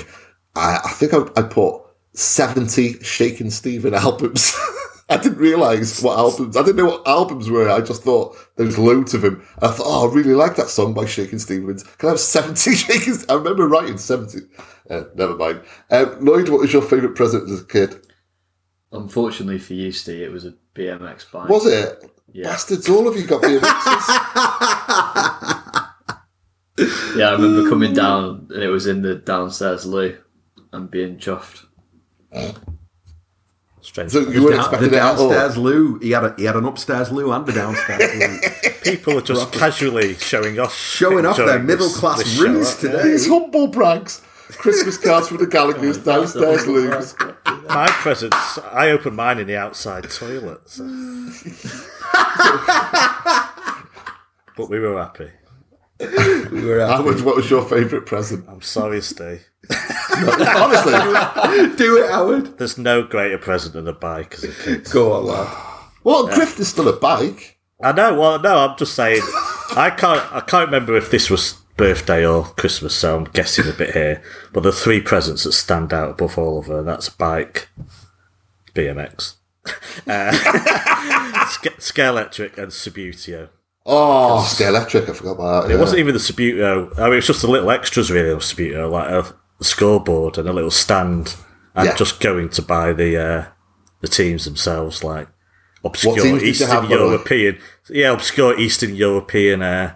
I, I think I, I put seventy Shaking Stephen [laughs] albums. I didn't realise what albums. I didn't know what albums were. I just thought there was loads of them. I thought, oh, I really like that song by Shakin' Stevens. Can I have seventy [laughs] Shaking? I remember writing seventy. Uh, never mind. Um, Lloyd, what was your favourite present as a kid? Unfortunately for you, Steve, it was a BMX bike. Was it? Yeah. Bastards! All of you got BMXs. [laughs] Yeah, I remember coming down and it was in the downstairs loo and being chuffed. Strange. So you weren't Down- the expecting it at all. downstairs loo. He had a he had an upstairs loo and a downstairs loo. [laughs] People are just casually showing off, Showing off their middle class this show, roots today. These humble brags. Christmas cards from the Gallagher's downstairs loos. My presents, I opened mine in the outside toilet. so- [laughs] but we were happy. We were How much, what was your favourite present? I'm sorry, Steve. [laughs] Honestly, Do it, Howard. There's no greater present than a bike as a kid. Go on, lad. well, Grift is still a bike. I know. Well, no, I'm just saying. I can't. I can't remember if this was birthday or Christmas, so I'm guessing a bit here. But the three presents that stand out above all of her, that's bike, BMX, [laughs] uh, [laughs] Sk- Scalextric, and Subbuteo. Oh, Scalextric, I forgot about that. It yeah. wasn't even the Subbuteo. I mean, it's just the little extras really on Subbuteo, like a scoreboard and a little stand, and Yeah. just going to buy the uh, the teams themselves, like obscure Eastern have? European, yeah, obscure Eastern European uh,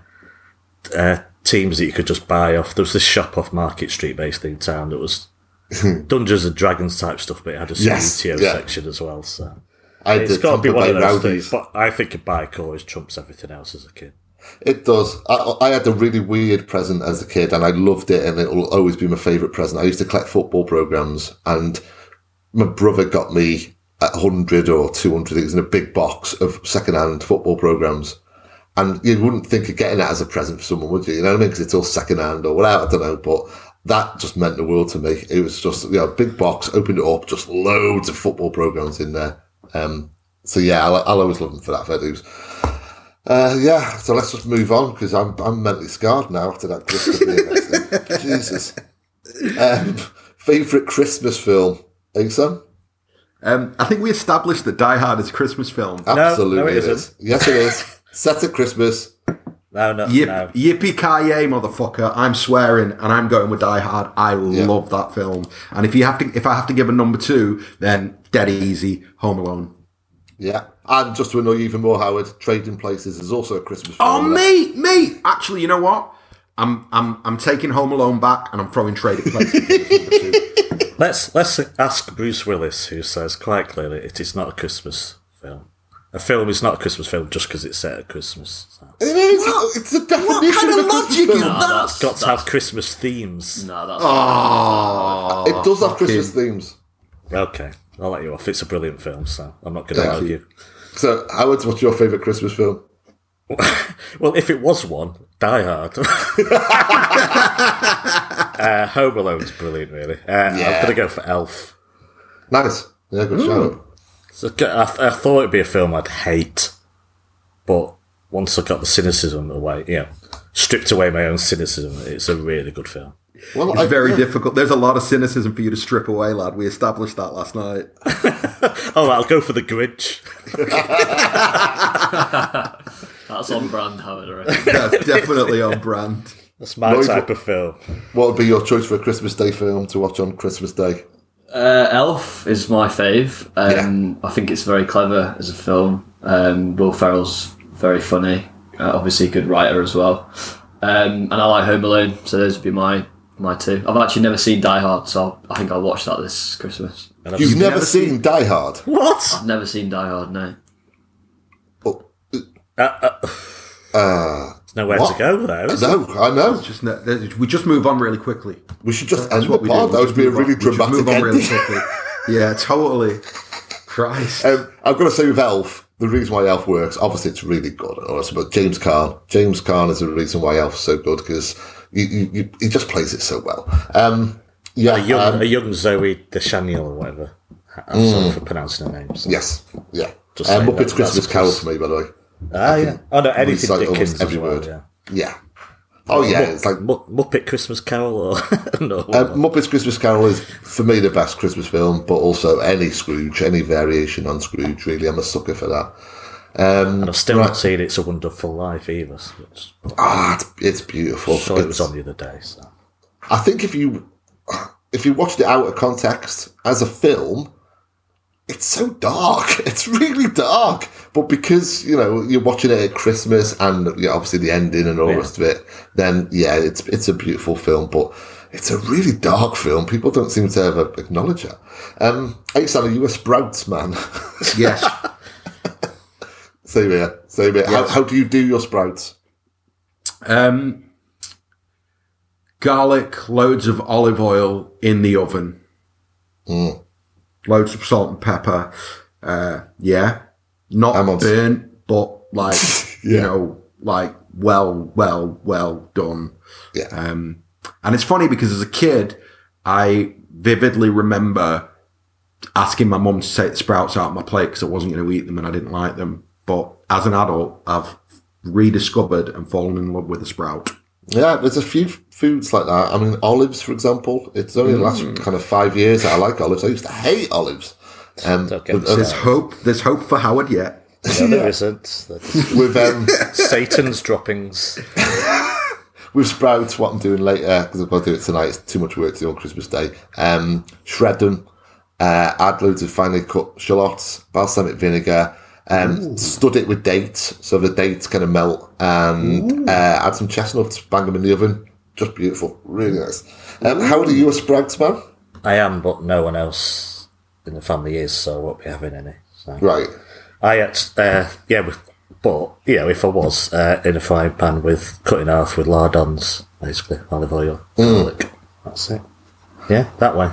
uh, teams that you could just buy off. There was this shop off Market Street, basically in town, that was [laughs] Dungeons and Dragons type stuff, but it had a Yes, Subbuteo yeah. section as well. So I it's got to be one of those things. But I think a bike always trumps everything else as a kid. It does. I, I had a really weird present as a kid, and I loved it, and it will always be my favourite present. I used to collect football programs, and my brother got me a hundred or two hundred. It was in a big box of second-hand football programs, and you wouldn't think of getting that as a present for someone, would you? You know what I mean? Because it's all second-hand or whatever. I don't know, but that just meant the world to me. It was just you know, big box, opened it up, just loads of football programs in there. Um, so yeah, I'll, I'll always love them for that. Fair dues. Uh, yeah, so let's just move on because I'm I'm mentally scarred now after that Christmas thing. [laughs] Jesus. Um, favorite Christmas film? Think so? Um, I think we established that Die Hard is a Christmas film. Absolutely, no, it it is. Yes, it is. [laughs] Set at Christmas. No, no, Yip, no. Yippee ki yay, motherfucker! I'm swearing, and I'm going with Die Hard. I love that film. And if you have to, if I have to give a number two, then Dead Easy, Home Alone. Yeah, and just to annoy you even more, Howard, Trading Places is also a Christmas film. Oh, me, me. Actually, you know what? I'm, I'm, I'm taking Home Alone back, and I'm throwing Trading Places. as number two. [laughs] Let's let's ask Bruce Willis, who says quite clearly it is not a Christmas film. A film is not a Christmas film just because it's set at Christmas. So It is. It's the definition kind of of a Christmas logic is film. that? has got to have Christmas themes. no, that's Oh, It does have Christmas themes. Okay, I'll let you off. It's a brilliant film, so I'm not going to Thank you. argue. So, Howard, what's your favourite Christmas film? [laughs] Well, if it was one, Die Hard. [laughs] uh, Home Alone's brilliant, really. Uh, I'm going to go for Elf. Nice. Yeah, good shout. So I, I thought it'd be a film I'd hate, but once I got the cynicism away, you know, stripped away my own cynicism, it's a really good film. Well, it's very difficult. There's a lot of cynicism for you to strip away, lad. We established that last night. [laughs] Oh, I'll go for the Grinch. [laughs] that's on brand, Howard. I reckon. [laughs] That's definitely on brand. That's my Lloyd, type of film. What would be your choice for a Christmas Day film to watch on Christmas Day? Uh, Elf is my fave. Um, I think it's very clever as a film. Um, Will Ferrell's very funny. Uh, obviously, a good writer as well. Um, and I like Home Alone, so those would be my my two. I've actually never seen Die Hard, so I'll, I think I'll watch that this Christmas. And I've You've, never, never seen, Die Hard? what? I've never seen Die Hard. No. Oh, Uh, uh, uh, there's nowhere What? to go there. is there? no, I know. Just ne- we just move on really quickly. We should just That's end what the we pod. We That would be a move on. really We dramatic move on really ending. quickly. [laughs] Yeah, totally. Christ. Um, I've got to say with Elf, the reason why Elf works, obviously it's really good, and also, but James Caan, James Caan is the reason why Elf's so good because you, you, you, he just plays it so well. Um, yeah, A young, um, a young Zooey Deschanel or whatever. I'm sorry for pronouncing her name. so- yes, yeah. Just Um, saying Muppets that- Christmas that's Carol for me, by the way. Ah, yeah. Oh no, anything Dickens every as well, word. Yeah. Yeah. Oh yeah, it's like Muppet Christmas Carol or [laughs] no? Um, Muppets Christmas Carol is for me the best Christmas film, but also any Scrooge, any variation on Scrooge. Really, I'm a sucker for that. and I've still right. not seen It's a Wonderful Life either. So it's, Ah, it's, it's beautiful. Saw it was on the other day. So. I think if you if you watched it out of context as a film, it's so dark. [laughs] It's really dark. But because you know you're watching it at Christmas and you know, obviously the ending and all the Yeah. rest of it, then yeah, it's it's a beautiful film. But It's a really dark film. People don't seem to ever acknowledge it. Um, Alexander, you a Sprouts man? [laughs] Yes. same here. Same here. How, Yes. how do you do your Sprouts? Um, garlic, loads of olive oil in the oven, loads of salt and pepper. Uh, yeah, not I'm on- burnt, but like [laughs] you know, like well, well, well done. Yeah. Um, and it's funny because as a kid, I vividly remember asking my mum to take the sprouts out of my plate because I wasn't going to eat them and I didn't like them. But as an adult, I've rediscovered and fallen in love with the sprout. Yeah, there's a few foods like that. I mean, olives, for example. It's only the last kind of five years that I like olives. I used to hate olives. Um, Okay. with, uh, There's hope. There's hope for Howard yet. No, there isn't. That's with, um, Satan's droppings. [laughs] with sprouts, what I'm doing later because I've got to do it tonight. It's too much work to do on Christmas Day. Um, shred them, uh, add loads of finely cut shallots, balsamic vinegar, um, stud it with dates so the dates kind of melt, and uh, add some chestnuts, bang them in the oven. Just beautiful, really nice. Um, how are you a sprouts man? I am, but no one else in the family is, so I won't be having any. So. Right. I act- uh, yeah, with, but you know, if I was uh, in a frying pan with cutting off with lardons, basically olive oil, garlic, that's it. Yeah, that way,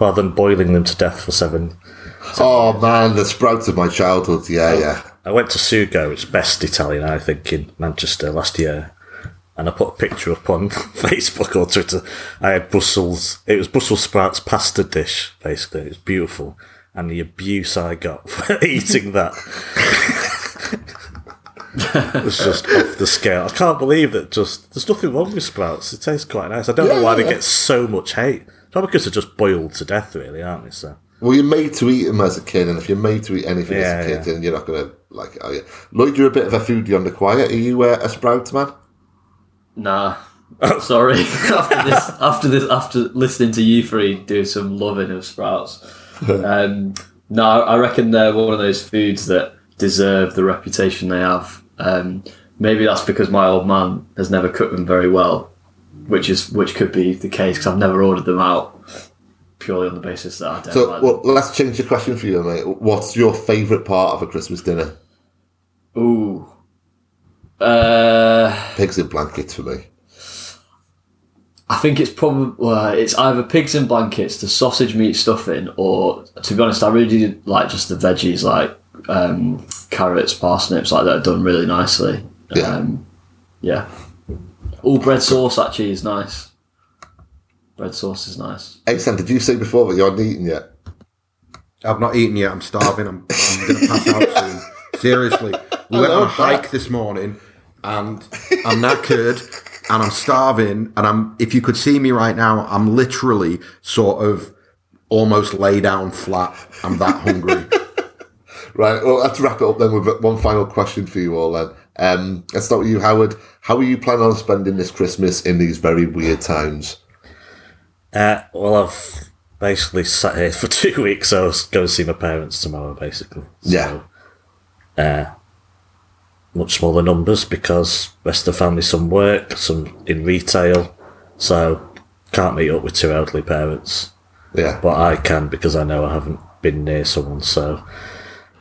rather than boiling them to death for seven. Oh man, the sprouts of my childhood. Yeah, yeah. I went to Sugo, it's best Italian, I think, in Manchester last year. And I put a picture up on [laughs] Facebook or Twitter. I had Brussels, it was Brussels sprouts pasta dish, basically. It was beautiful. And the abuse I got [laughs] for eating that was just off the scale. I can't believe that just, there's nothing wrong with sprouts. It tastes quite nice. I don't know why they get so much hate. Probably because they're just boiled to death, really, aren't they? So. Well, you're made to eat them as a kid, and if you're made to eat anything Yeah, as a kid, yeah. then you're not going to like it, are you? Lloyd, you're a bit of a foodie on the quiet. Are you uh, a sprouts man? Nah. [laughs] Sorry. [laughs] after this, after this, after listening to you three do some loving of sprouts, [laughs] um, no, I reckon they're one of those foods that deserve the reputation they have. Um, maybe that's because my old man has never cooked them very well, which is which could be the case because I've never ordered them out purely on the basis that I don't So, like well, let's change the question for you, mate. What's your favourite part of a Christmas dinner? Ooh. Uh, Pigs in blankets for me. I think it's probably well, it's either pigs in blankets, the sausage meat stuffing, or to be honest, I really do like just the veggies like um, carrots, parsnips, like that are done really nicely. Yeah. Um, yeah. All bread sauce actually is nice. Bread sauce is nice. Excellent. Did you say before that you hadn't eaten yet? I've not eaten yet. I'm starving. I'm, I'm going to pass out [laughs] soon. Seriously, we went on a hike this morning, and I'm knackered, and I'm starving, and I'm. If you could see me right now, I'm literally sort of almost lay down flat. I'm that hungry. [laughs] Right. Well, let's wrap it up then with one final question for you all. Then, um, let's start with you, Howard. How are you planning on spending this Christmas in these very weird times? Uh, well, I've basically sat here for [laughs] two weeks. So I was going to see my parents tomorrow, basically. Yeah. Uh, much smaller numbers because rest of the family some work, some in retail. So can't meet up with two elderly parents, Yeah. but I can because I know I haven't been near someone. So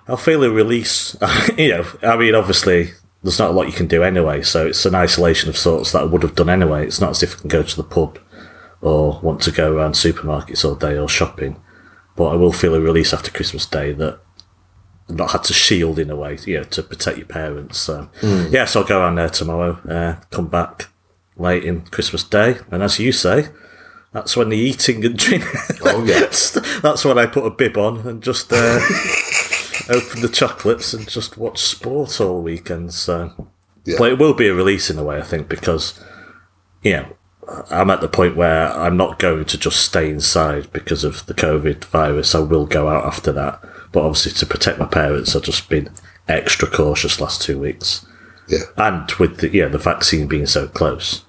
I'll feel a release. [laughs] you know, I mean, obviously. There's not a lot you can do anyway, so it's an isolation of sorts that I would have done anyway. It's not as if I can go to the pub or want to go around supermarkets all day or shopping. But I will feel a release after Christmas Day that I've not had to shield in a way, you know, to protect your parents. So yeah, so I'll go around there tomorrow, uh, come back late in Christmas Day, and as you say, that's when the eating and drinking. [laughs] Oh, yeah. [laughs] that's when I put a bib on and just uh, [laughs] open the chocolates and just watch sport all weekend. So, Yeah. but it will be a release in a way, I think, because you know I'm at the point where I'm not going to just stay inside because of the COVID virus. I will go out after that, but obviously to protect my parents, I've just been extra cautious last two weeks, Yeah. and with the yeah the vaccine being so close.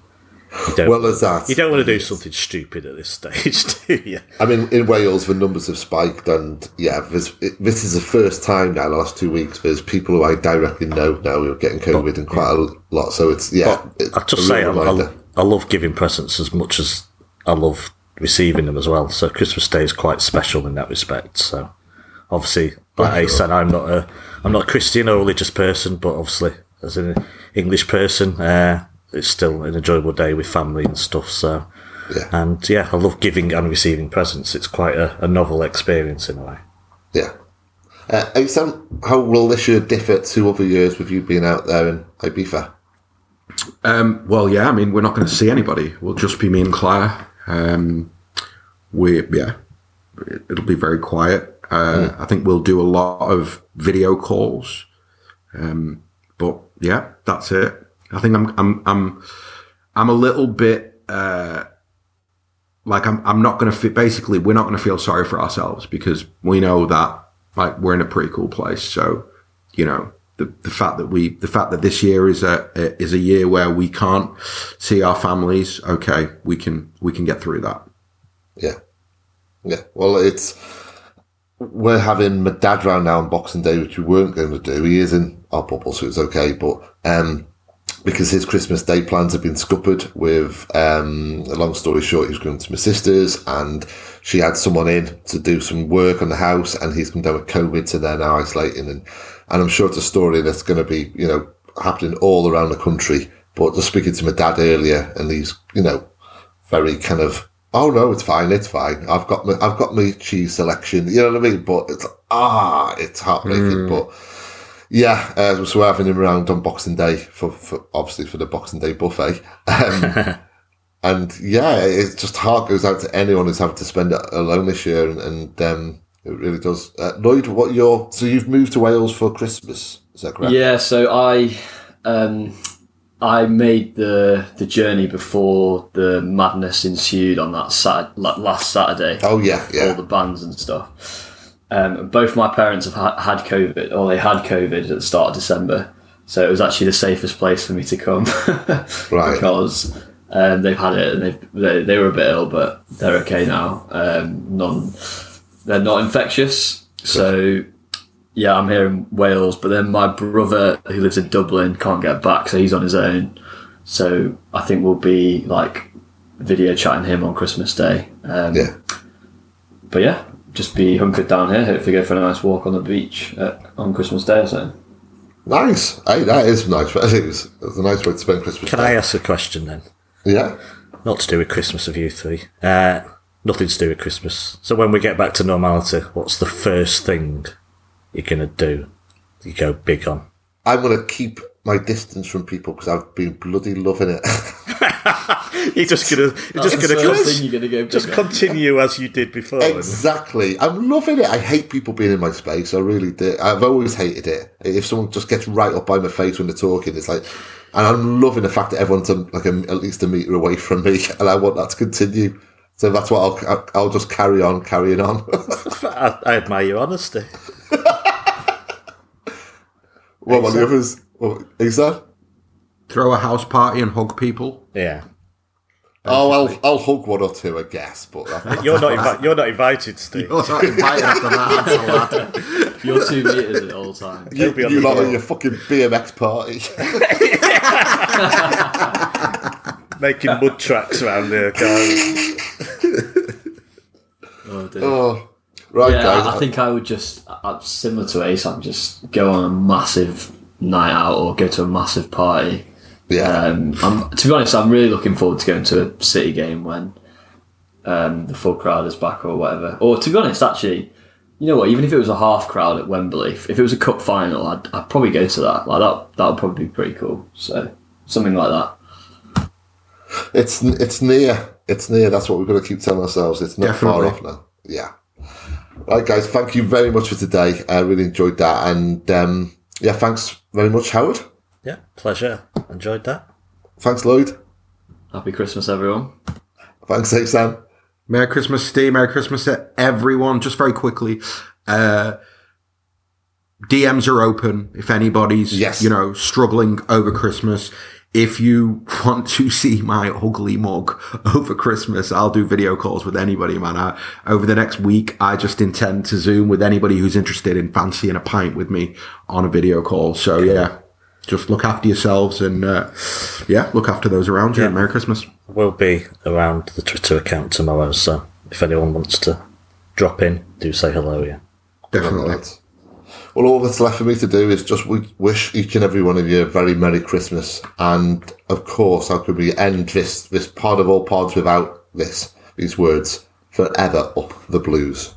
You don't, Well, there's that. you don't want to do something stupid at this [laughs] stage, do you? I mean, in Wales, the numbers have spiked, and yeah, this, it, this is the first time now, the last two weeks, there's people who I directly know now who are getting COVID and quite a lot. So it's, yeah. It's I'll just say, real I, reminder. I, love giving presents as much as I love receiving them as well. So Christmas Day is quite special in that respect. So obviously, like I said, I'm not a I'm not a Christian or religious person, but obviously as an English person, uh, it's still an enjoyable day with family and stuff. So. Yeah. And yeah, I love giving and receiving presents. It's quite a, a novel experience in a way. Yeah. Uh, how will this year differ to other years with you being out there in Ibiza? Um, well, yeah, I mean, we're not going to see anybody. We'll just be me and Claire. Um, we, yeah, it, it'll be very quiet. Uh, I think we'll do a lot of video calls. Um, but yeah, that's it. I think I'm, I'm, I'm, I'm a little bit, uh, like I'm, I'm not going to fit. Basically, we're not going to feel sorry for ourselves because we know that like we're in a pretty cool place. So, you know, the, the fact that we, the fact that this year is a, is a year where we can't see our families. Okay, we can we can get through that. Yeah. Yeah. Well, it's we're having my dad round now on Boxing Day, which we weren't going to do. He is in our bubble, so it's okay. But um, because his Christmas Day plans have been scuppered with, um, a long story short, he was going to my sister's and she had someone in to do some work on the house and he's come down with COVID, so they're now isolating. And, and I'm sure it's a story that's going to be, you know, happening all around the country. But just speaking to my dad earlier and he's, you know, very kind of, oh no, it's fine, it's fine. I've got my, I've got my cheese selection, you know what I mean? But it's, ah, it's heartbreaking. But, yeah, uh, so we're having him around on Boxing Day for, for obviously for the Boxing Day buffet. Um, [laughs] and yeah, it just heart goes out to anyone who's having to spend it alone this year, and, and um, it really does. Uh, Lloyd, what your so you've moved to Wales for Christmas? Is that correct? Yeah, so I um, I made the the journey before the madness ensued on that sat- last Saturday. Oh yeah, yeah. all the bands and stuff. Um, both my parents have ha- had COVID, or they had COVID at the start of December, so it was actually the safest place for me to come, [laughs] Right. Because um, they've had it and they they were a bit ill, but they're okay now. Um, non, they're not infectious, so yeah, I'm here in Wales. But then my brother, who lives in Dublin, can't get back, so he's on his own. So I think we'll be like video chatting him on Christmas Day. Um, Yeah. but yeah, just be hunkered down here. Hopefully, go for a nice walk on the beach uh, on Christmas Day or something. Nice. Hey, that is nice. [laughs] It is. It's a nice way to spend Christmas. Can Day. I ask a question then? Yeah. Not to do with Christmas of you three. Uh, nothing to do with Christmas. So when we get back to normality, what's the first thing you're gonna do? You go big on. I'm going to keep my distance from people because I've been bloody loving it. [laughs] You're just gonna, you're just gonna con- you're gonna go just continue as you did before. Exactly. I'm loving it. I hate people being in my space. I really do. I've always hated it. If someone just gets right up by my face when they're talking, it's like, and I'm loving the fact that everyone's um, like a, at least a meter away from me, [laughs] and I want that to continue. So that's what I'll I'll- I'll just carry on carrying on. [laughs] I, I admire your honesty. what about the others? What, is that? Throw a house party and hug people. Yeah, Oh, I'll I'll hug one or two, I guess. But that, [laughs] you're not invi- you're not invited, Steve. You're not invited after that. Ansel, lad. [laughs] You're two meters at all times. you, be on you the lot ball. on your fucking BMX party. Making mud tracks around there, guys. Oh, oh, right, yeah, guys. I, I think I would just, uh, similar to Ace, I'd just go on a massive night out or go to a massive party. yeah, Um, I'm, to be honest, I'm really looking forward to going to a City game when um, the full crowd is back or whatever. Or to be honest, actually, you know what? Even if it was a half crowd at Wembley, if if it was a cup final, I'd, I'd probably go to that. Like that, that would probably be pretty cool. So something like that. It's it's near. It's near. That's what we've got to keep telling ourselves. It's not far off now. Yeah. Right, guys. Thank you very much for today. I really enjoyed that, and um, yeah, thanks very much, Howard. Yeah, pleasure. Enjoyed that. Thanks, Lloyd. Happy Christmas, everyone. Thanks, Sam. Merry Christmas, Steve. Merry Christmas to everyone. Just very quickly, uh, DMs are open if anybody's, Yes. you know, struggling over Christmas. If you [laughs] want to see my ugly mug over Christmas, I'll do video calls with anybody, man. I, over the next week, I just intend to Zoom with anybody who's interested in fancying a pint with me on a video call. So yeah, just look after yourselves and uh, yeah, look after those around you. Yeah. Merry Christmas. We'll be around the Twitter account tomorrow, so if anyone wants to drop in, do say hello. Yeah. Definitely. Well, all that's left for me to do is just wish each and every one of you a very Merry Christmas. And of course, how could we end this, this pod of all pods without this, these words? Forever up the blues.